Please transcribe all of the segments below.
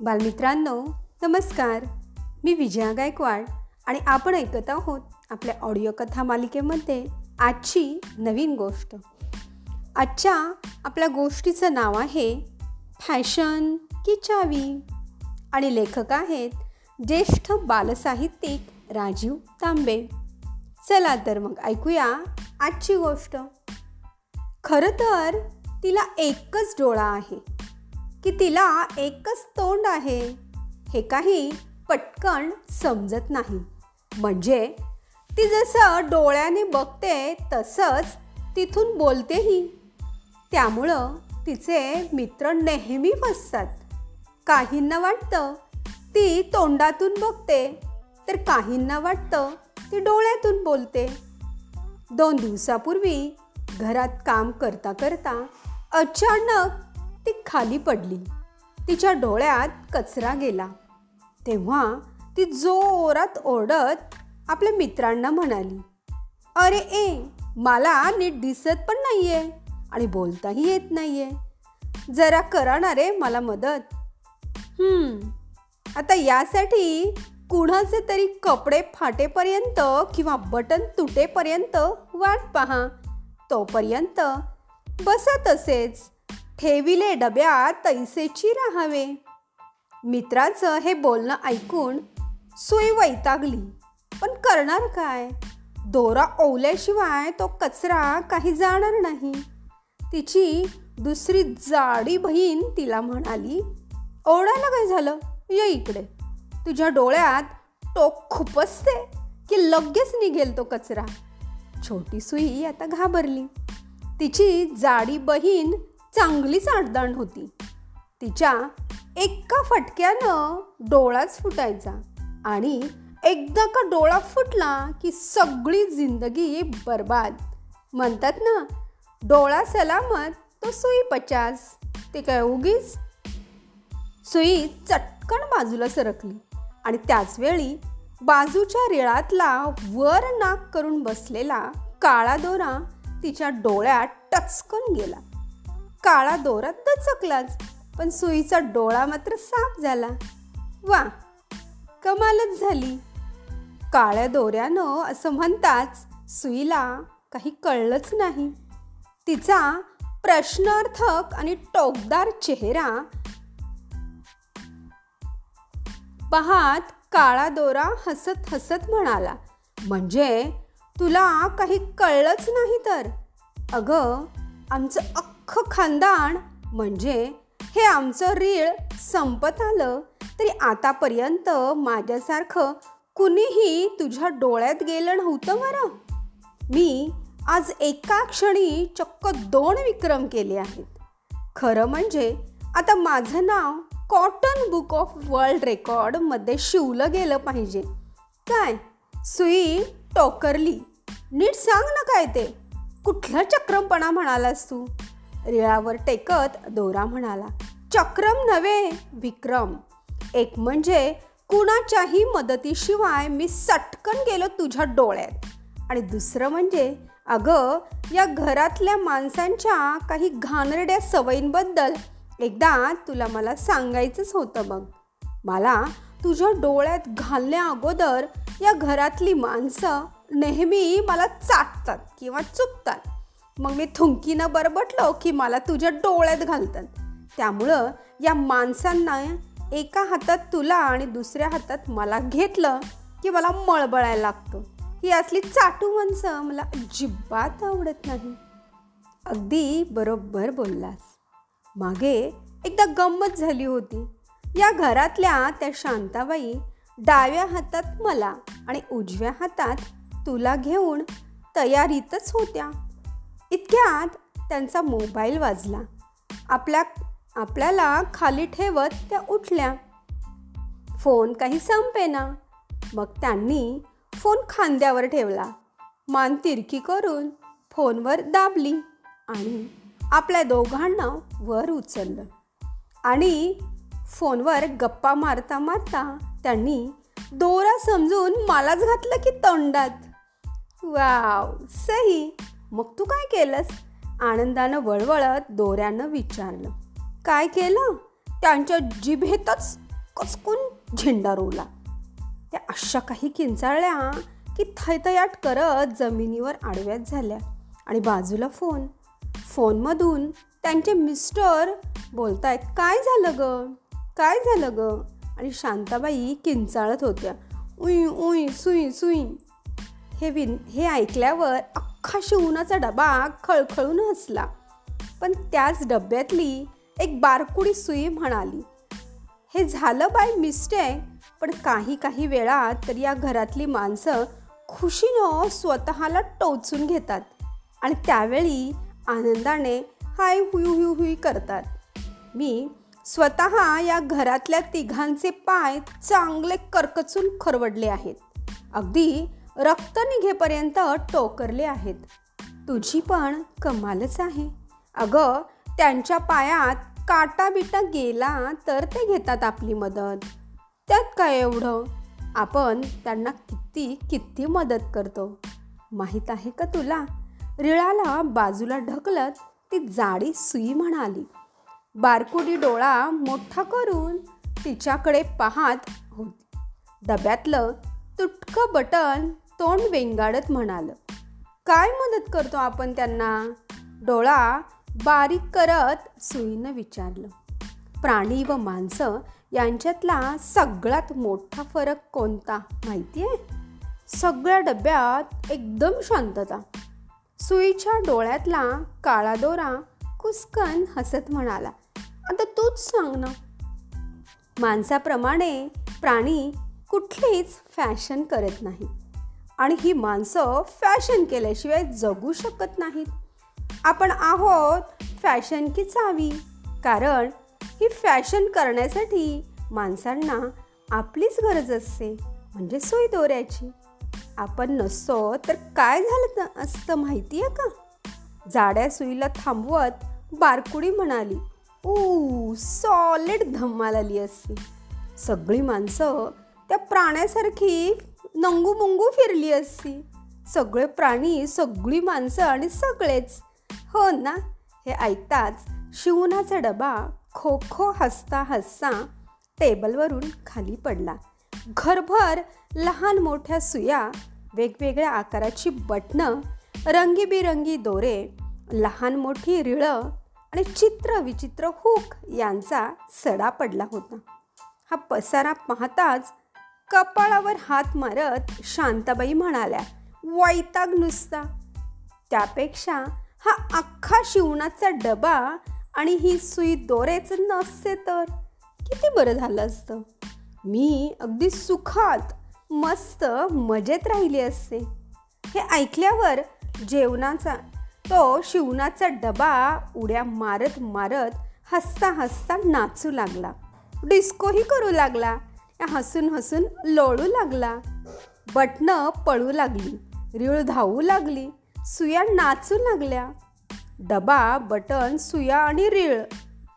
बालमित्रांनो नमस्कार. मी विजया गायकवाड आणि आपण ऐकत आहोत आपल्या ऑडिओ कथा मालिकेमध्ये आजची नवीन गोष्ट. आजच्या आपल्या गोष्टीचं नाव आहे फॅशन की चावी? आणि लेखक आहेत ज्येष्ठ बालसाहित्यिक राजीव तांबे. चला तर मग ऐकूया आजची गोष्ट. खरं तर तिला एकच डोळा आहे. की तिला एकच तोंड आहे. हे काही पटकन समजत नाही. म्हणजे ती जसं डोळ्याने बघते तसंच तिथून बोलतेही. त्यामुळं तिचे मित्र नेहमी फसतात काहींना वाटतं ती तोंडातून बघते तर काहींना वाटतं ती डोळ्यातून बोलते. दोन दिवसापूर्वी घरात काम करता करता अचानक ती खाली पडली. तिच्या डोळ्यात कचरा गेला. तेव्हा ती जोरात ओरडत आपल्या मित्रांना म्हणाली अरे ए मला नीट दिसत पण नाहीये आणि बोलताही येत नाहीये. जरा करा ना रे मला मदत. हम्म, आता यासाठी कुणाचे तरी कपडे फाटेपर्यंत किंवा बटन तुटेपर्यंत वाट पहा. तोपर्यंत बसा तसेच. ठेविले डब्यात तैसेची राहावे. मित्राचं हे बोलणं ऐकून सुई वैतागली. पण करणार काय? दोरा ओवल्याशिवाय तो कचरा काही जाणार नाही. तिची दुसरी जाडी बहीण तिला म्हणाली ओढायला काय झालं? ये इकडे. तुझ्या डोळ्यात टोक खुपसते की लगेच निघेल तो कचरा. छोटी सुई आता घाबरली. तिची जाडी बहीण चांगलीच आडदांड होती. तिच्या एका फटक्यानं डोळाच फुटायचा आणि एकदा का डोळा फुटला की सगळी जिंदगी बर्बाद. म्हणतात ना डोळा सलामत तो सुई पचास. ते काय उगीच? सुई चटकन बाजूला सरकली आणि त्याचवेळी बाजूच्या रेळातला वर नाक करून बसलेला काळा दोरा तिच्या डोळ्यात टचकन गेला. काळा दोरा दचकलाच पण सुईचा डोळा मात्र साफ झाला. वा कमालच झाली. काळ्या दोऱ्यानं असं म्हणताच सुईला काही कळलंच नाही. तिचा प्रश्नार्थक आणि टोकदार चेहरा पाहात काळा दोरा हसत हसत म्हणाला म्हणजे तुला काही कळलंच नाही तर? अगं आमचं अख्खं खानदान म्हणजे हे आमचं रीळ संपत आलं तरी आतापर्यंत माझ्यासारखं कुणीही तुझ्या डोळ्यात गेलं नव्हतं बरं. मी आज एका क्षणी चक्क दोन विक्रम केले आहेत. खरं म्हणजे आता माझं नाव कॉटन बुक ऑफ वर्ल्ड रेकॉर्डमध्ये शिवलं गेलं पाहिजे. काय? सुई टोकरली. नीट सांग ना काय ते. कुठला चक्रमपणा म्हणालास तू? रिळावर टेकत दोरा म्हणाला चक्रम नव्हे विक्रम. एक म्हणजे कुणाच्याही मदतीशिवाय मी सटकन गेलो तुझ्या डोळ्यात. आणि दुसरं म्हणजे अगं या घरातल्या माणसांच्या काही घाणरड्या सवयींबद्दल एकदा तुला मला सांगायचंच होतं मग. मला तुझ्या डोळ्यात घालण्या अगोदर या घरातली माणसं नेहमी मला चाटतात किंवा चुकतात मग मी थुंकीनं बरबटलो की मला तुझ्या डोळ्यात घालतात. त्यामुळं या माणसांना एका हातात तुला आणि दुसऱ्या हातात मला घेतलं की मला मळबळायला लागतं. ही असली चाटू माणसं मला अजिबात आवडत नाही. अगदी बरोबर बोललास. मागे एकदा गंमत झाली होती. या घरातल्या त्या शांताबाई डाव्या हातात मला आणि उजव्या हातात तुला घेऊन तयारीतच होत्या. इतक्यात त्यांचा मोबाईल वाजला. आपल्या आपल्याला खाली ठेवत त्या उठल्या. फोन काही संपेना. मग त्यांनी फोन खांद्यावर ठेवला. मान तिरकी करून फोनवर दाबली आणि आपल्या दोघांना वर उचललं. आणि फोनवर गप्पा मारता मारता त्यांनी दोरा समजून मलाच घातलं की तोंडात. वाव सही. मग तू काय केलंस? आनंदानं वळवळत दोऱ्यानं विचारलं. काय केलं? त्यांच्या जिभेतच कचकून झेंडा रोवला. त्या अशा काही किंचाळल्या की थैतयाट करत जमिनीवर आडव्यात झाल्या आणि बाजूला फोन. फोनमधून त्यांचे मिस्टर बोलतायत काय झालं ग? काय झालं ग? आणि शांताबाई किंचाळत होत्या. उई उई सुई सुई. हे विन हे ऐकल्यावर अख्खा शिवणाचा डबा खळखळून हसला. पण त्याच डब्यातली एक बारकुडी सुई म्हणाली हे झालं बाय मिस्टेक पण काही काही वेळा तर या घरातली माणसं खुशीनं स्वतःला टोचून घेतात आणि त्यावेळी आनंदाने हाय हुयू हुयू हुई करतात. मी स्वतः या घरातल्या तिघांचे पाय चांगले करकचून खरवडले आहेत. अगदी रक्त निघेपर्यंत टोकरले आहेत. तुझी पण कमालच आहे. अगं त्यांच्या पायात काटा बिटा गेला तर ते घेतात आपली मदत. त्यात काय एवढं? आपण त्यांना किती किती मदत करतो? माहीत आहे का तुला? रिळाला बाजूला ढकलत ती जाडी सुई म्हणाली. बारकुडी डोळा मोठा करून तिच्याकडे पाहत होती. डब्यातलं तुटकं बटन तोंड वेंगाडत म्हणाल. काय मदत करतो आपण त्यांना? डोळा बारीक करत सुईनं विचारलं. प्राणी व माणसं यांच्यातला सगळ्यात मोठा फरक कोणता माहिती आहे सगळ्या डब्यात एकदम शांतता. सुईच्या डोळ्यातला काळा दोरा कुस्कन हसत म्हणाला आता तूच सांग ना. माणसाप्रमाणे प्राणी कुठलीच फॅशन करत नाही आणि ही माणसं फॅशन केल्याशिवाय जगू शकत नाहीत. आपण आहोत फॅशन की चावी. कारण ही फॅशन करण्यासाठी माणसांना आपलीच गरज असते म्हणजे सोय दोऱ्याची. आपण नसतो तर काय झालं असतं माहिती आहे का? जाड्या सुईला थांबवत बारकुडी म्हणाली ऊ सॉलिड धम्माल आली असती. सगळी माणसं त्या प्राण्यासारखी नंगू मुंगू फिरली असती. सगळे प्राणी सगळी माणसं आणि सगळेच. हो ना? हे ऐकताच शिवनाचा डबा खो खो हसता हसता टेबलवरून खाली पडला. घरभर लहान मोठ्या सुया वेगवेगळ्या आकाराची बटणं रंगीबिरंगी दोरे लहान मोठी रिळं आणि चित्र विचित्र हुक यांचा सडा पडला होता. हा पसारा पाहताच कपाळावर हात मारत शांताबाई म्हणाल्या वैताग नुसता. त्यापेक्षा हा अख्खा शिवणाचा डबा आणि ही सुई दोरेच नसते तर किती बरं झालं असतं. मी अगदी सुखात मस्त मजेत राहिली असते. हे ऐकल्यावर जेवणाचा तो शिवणाचा डबा उड्या मारत मारत हसता हसता नाचू लागला. डिस्कोही करू लागला. हसून हसून लोळू लागला. बटणं पळू लागली रिळ धावू लागली सुया नाचू लागल्या. डबा बटन सुया आणि रिळ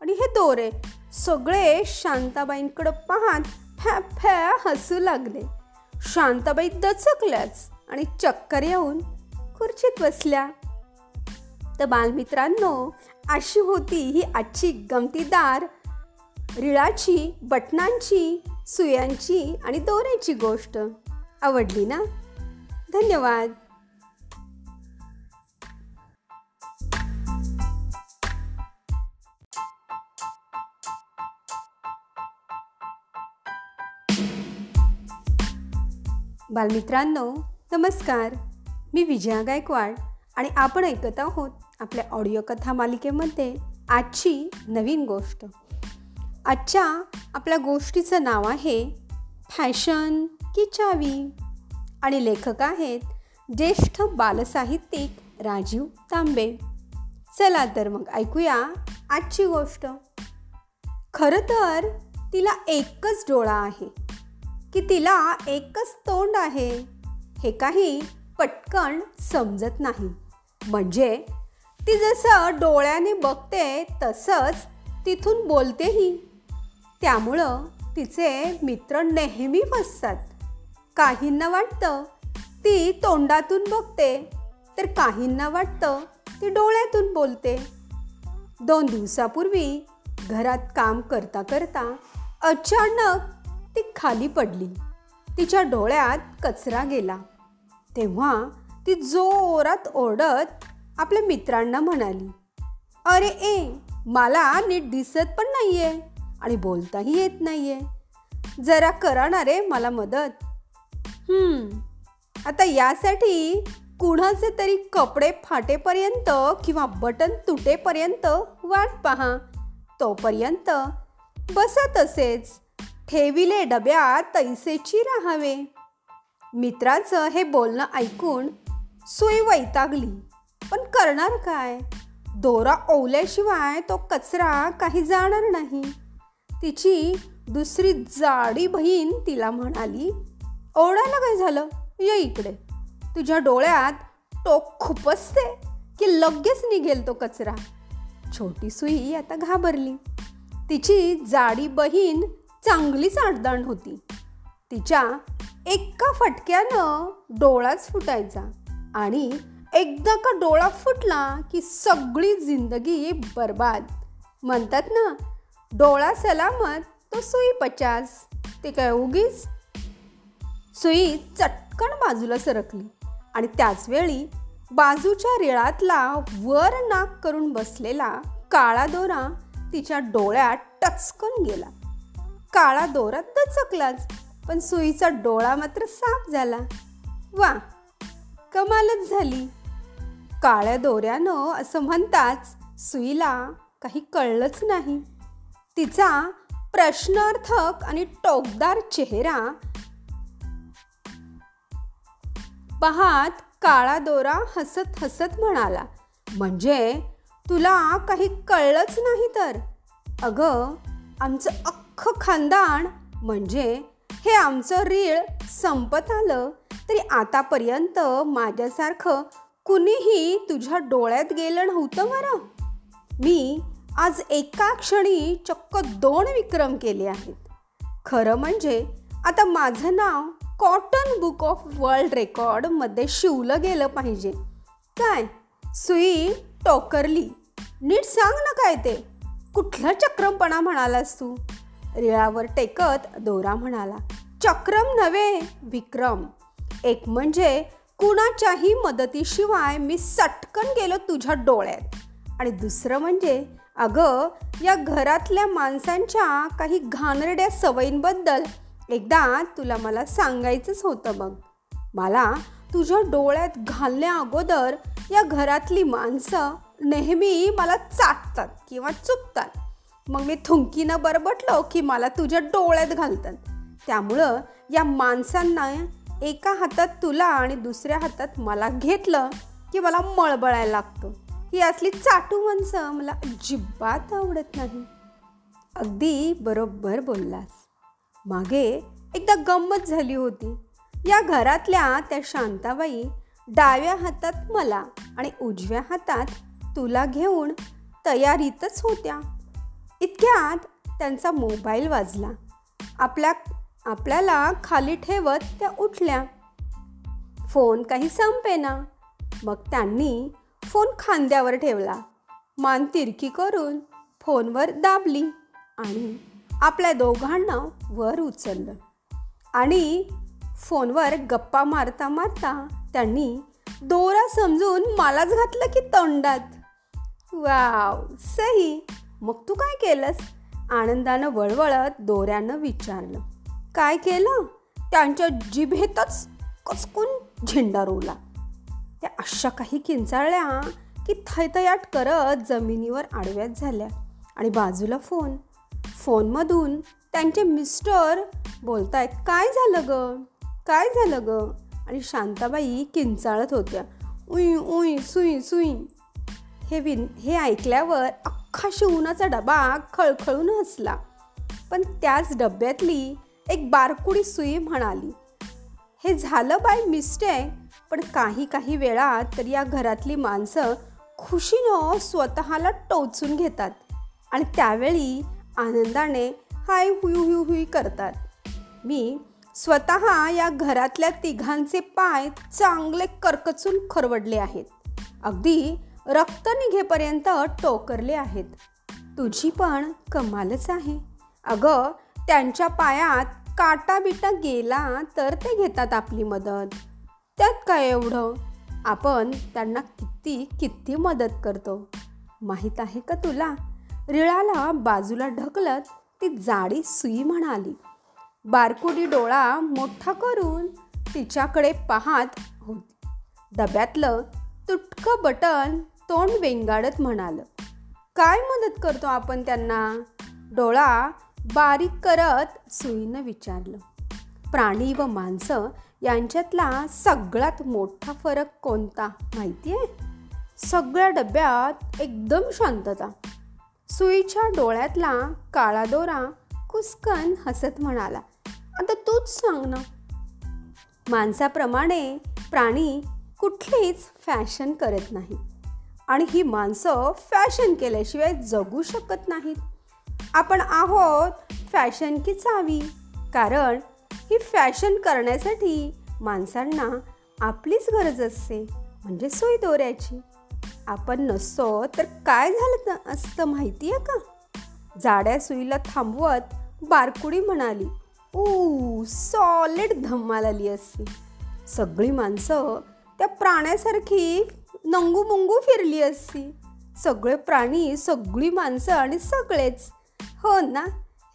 आणि हे दोरे सगळे शांताबाईंकडं पाहत फॅ फॅ हसू लागले. शांताबाई दचकल्याच आणि चक्कर येऊन खुर्चीत बसल्या. तर बालमित्रांनो अशी होती ही आजची गमतीदार रिळाची बटनांची सुयांची आणि दोऱ्याची गोष्ट. आवडली ना? धन्यवाद. बालमित्रांनो नमस्कार. मी विजया गायकवाड आणि आपण ऐकत आहोत आपल्या ऑडिओ कथा मालिकेमध्ये आजची नवीन गोष्ट. आजच्या आपल्या गोष्टीचं नाव आहे फॅशन की चावी. आणि लेखक आहेत ज्येष्ठ बालसाहित्यिक राजीव तांबे. चला तर मग ऐकूया आजची गोष्ट. खरं तर तिला एकच डोळा आहे की तिला एकच तोंड आहे हे काही पटकन समजत नाही. म्हणजे ती जसं डोळ्याने बघते तसंच तिथून बोलतेही. त्यामुळं तिचे मित्र नेहमी फसतात काहींना वाटतं ती तोंडातून बघते तर काहींना वाटतं ती डोळ्यातून बोलते. दोन दिवसापूर्वी घरात काम करता करता अचानक ती खाली पडली. तिच्या डोळ्यात कचरा गेला. तेव्हा ती जोरात ओरडत आपल्या मित्रांना म्हणाली अरे ए मला नीट दिसत पण नाही आहे आणि बोलताही येत नाहीये. जरा करा ना रे मला मदत. हम्म, आता यासाठी कुणाचे तरी कपडे फाटेपर्यंत किंवा बटन तुटेपर्यंत वाट पहा. तोपर्यंत बसा तसेच. ठेविले डब्यात तैसेची राहावे. मित्राचं हे बोलणं ऐकून सोय वैतागली. पण करणार काय? दोरा ओवल्याशिवाय तो कचरा काही जाणार नाही. तिची दुसरी जाडी बहीण तिला म्हणाली ओढायला काय झालं? ये इकडे. तुझ्या डोळ्यात टोक खुपसते की लगेच निघेल तो कचरा. छोटी सुई आता घाबरली. तिची जाडी बहीण चांगलीच आडदांड होती. तिच्या एका फटक्यानं डोळाच फुटायचा आणि एकदा का डोळा फुटला की सगळी जिंदगी बर्बाद. म्हणतात ना डोळा सलामत तो सुई पचास ते काय उगीच? सुई चटकन बाजूला सरकली आणि त्याचवेळी बाजूच्या रिळातला वर नाक करून बसलेला काळा दोरा तिच्या डोळ्यात टचकन गेला. काळा दोरा दचकलाच पण सुईचा डोळा मात्र साफ झाला. वा कमालच झाली. काळ्या दोऱ्यानं असं म्हणताच सुईला काही कळलंच नाही. तिचा प्रश्नार्थक आणि टोकदार चेहरा पाहात काळा दोरा हसत हसत म्हणाला म्हणजे तुला काही कळलंच नाही तर? अगं आमचं अख्खं खानदान म्हणजे हे आमचं रीळ संपत आलं तरी आतापर्यंत माझ्यासारखं कुणीही तुझ्या डोळ्यात गेलं नव्हतं बरं. मी आज एका क्षणी चक्क दोन विक्रम केले आहेत. खरं म्हणजे आता माझं नाव कॉटन बुक ऑफ वर्ल्ड रेकॉर्डमध्ये शिवलं गेलं पाहिजे. काय? सुई टोकरली. नीट सांग ना काय ते? कुठला चक्रमपणा म्हणालास तू? रिळावर टेकत दोरा म्हणाला चक्रम नव्हे विक्रम. एक म्हणजे कुणाच्याही मदतीशिवाय मी सटकन गेलो तुझ्या डोळ्यात. आणि दुसरं म्हणजे अगं या घरातल्या माणसांच्या काही घाणरड्या सवयींबद्दल एकदा तुला मला सांगायचंच होतं मग मला तुझ्या डोळ्यात घालण्या अगोदर या घरातली माणसं नेहमी मला चाटतात किंवा चुकतात. मग मी थुंकीनं बरबटलो की मला तुझ्या डोळ्यात घालतात. त्यामुळं या माणसांना एका हातात तुला आणि दुसऱ्या हातात मला घेतलं की मला मळबळायला लागतं. ही असली चाटू माणसं मला अजिबात आवडत नाही. अगदी बरोबर बोललास. मागे एकदा गंमत झाली होती. या घरातल्या त्या शांताबाई डाव्या हातात मला आणि उजव्या हातात तुला घेऊन तयारीतच होत्या. इतक्यात त्यांचा मोबाईल वाजला. आपल्या आपल्याला खाली ठेवत त्या उठल्या. फोन काही संपेना. मग त्यांनी फोन खांद्यावर ठेवला. मान तिरकी करून फोनवर दाबली आणि आपल्या दोघांना वर उचललं. आणि फोनवर गप्पा मारता मारता त्यांनी दोरा समजून मलाच घातलं की तोंडात. वाव सही. मग तू काय केलंस? आनंदानं वळवळत दोऱ्यानं विचारलं. काय केलं? त्यांच्या जिभेतच कचकून झेंडा रोवला. त्या अशा काही किंचाळल्या की थैतयाट करत जमिनीवर आडव्यात झाल्या आणि बाजूला फोन. फोनमधून त्यांचे मिस्टर बोलतायत काय झालं ग? काय झालं ग? आणि शांताबाई किंचाळत होत्या. उई उई सुई सुई. हे विन हे ऐकल्यावर अख्खा शिवणाचा डबा खळखळून हसला. पण त्याच डब्यातली एक बारकुडी सुई म्हणाली हे झालं बाय मिस्टेक? पण काही काही वेळा तर या घरातली माणसं खुशीनं स्वतःला टोचून घेतात आणि त्यावेळी आनंदाने हाय हुई हुई हुई करतात. मी स्वतः या घरातल्या तिघांचे पाय चांगले करकचून खरवडले आहेत. अगदी रक्त निघेपर्यंत टोकरले आहेत. तुझी पण कमालच आहे. अगं त्यांच्या पायात काटा बिटा गेला तर ते घेतात आपली मदत. त्यात काय एवढं? आपण त्यांना किती किती मदत करतो? माहीत आहे का तुला? रिळाला बाजूला ढकलत ती जाडी सुई म्हणाली. बारकुडी डोळा मोठा करून तिच्याकडे पाहत होती. डब्यातलं तुटकं बटन तोंड वेंगाडत म्हणालं. काय मदत करतो आपण त्यांना? डोळा बारीक करत सुईनं विचारलं. प्राणी व माणसं यांच्यातला सगळ्यात मोठा फरक कोणता माहिती आहे सगळ्या डब्यात एकदम शांतता. सुईच्या डोळ्यातला काळा दोरा कुस्कन हसत म्हणाला आता तूच सांग ना. माणसाप्रमाणे प्राणी कुठलीच फॅशन करत नाही आणि ही माणसं फॅशन केल्याशिवाय जगू शकत नाहीत. आपण आहोत फॅशन की चावी कारण ही फॅशन करण्यासाठी माणसांना आपलीच गरज असते म्हणजे सोय दोऱ्याची. आपण नसतो तर काय झालं असतं माहिती आहे का? जाड्या सुईला थांबवत बारकुडी म्हणाली ऊ सॉलिड धम्माल आली असती. सगळी माणसं त्या प्राण्यासारखी नंगूमुंगू फिरली असती. सगळे प्राणी सगळी माणसं आणि सगळेच. हो ना?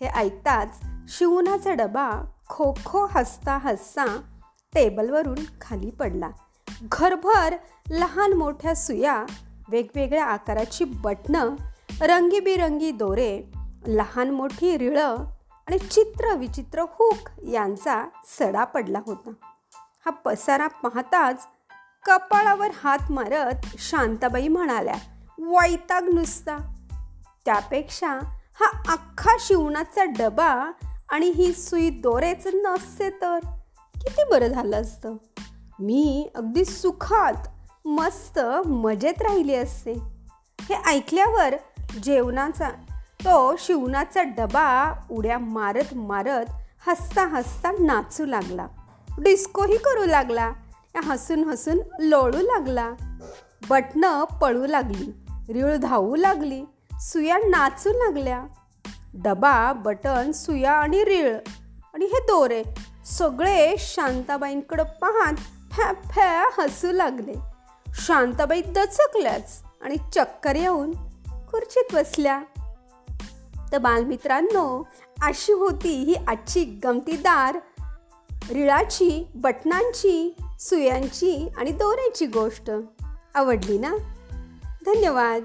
हे ऐकताच शिवणाचा डबा खो खो हसता हसता टेबलवरून खाली पडला. घरभर लहान मोठ्या सुया वेगवेगळ्या आकाराची बटणं रंगीबिरंगी दोरे लहान मोठी रिळं आणि चित्र विचित्र हुक यांचा सडा पडला होता. हा पसारा पाहताच कपाळावर हात मारत शांताबाई म्हणाल्या वैताग नुसता. त्यापेक्षा हा अख्खा शिवणाचा डबा आणि ही सुई दोरेच नसते तर? किती बरं झालं असतं? मी अगदी सुखात मस्त मजेत राहिली असते. हे ऐकल्यावर जेवणाचा तो शिवणाचा डबा उड्या मारत मारत हसता हसता नाचू लागला. डिस्कोही करू लागला. हसून हसून लोळू लागला. बटणं पळू लागली. रिळ धावू लागली. सुया नाचू लागल्या. डबा बटन सुया आणि रीळ. आणि हे दोरे सगळे शांताबाईंकडं पाहत फॅ फॅ हसू लागले. शांताबाई दचकल्याच आणि चक्कर येऊन खुर्चीत बसल्या. तर बालमित्रांनो अशी होती ही आजची गमतीदार रिळाची बटनांची सुयांची आणि दोऱ्याची गोष्ट. आवडली ना? धन्यवाद.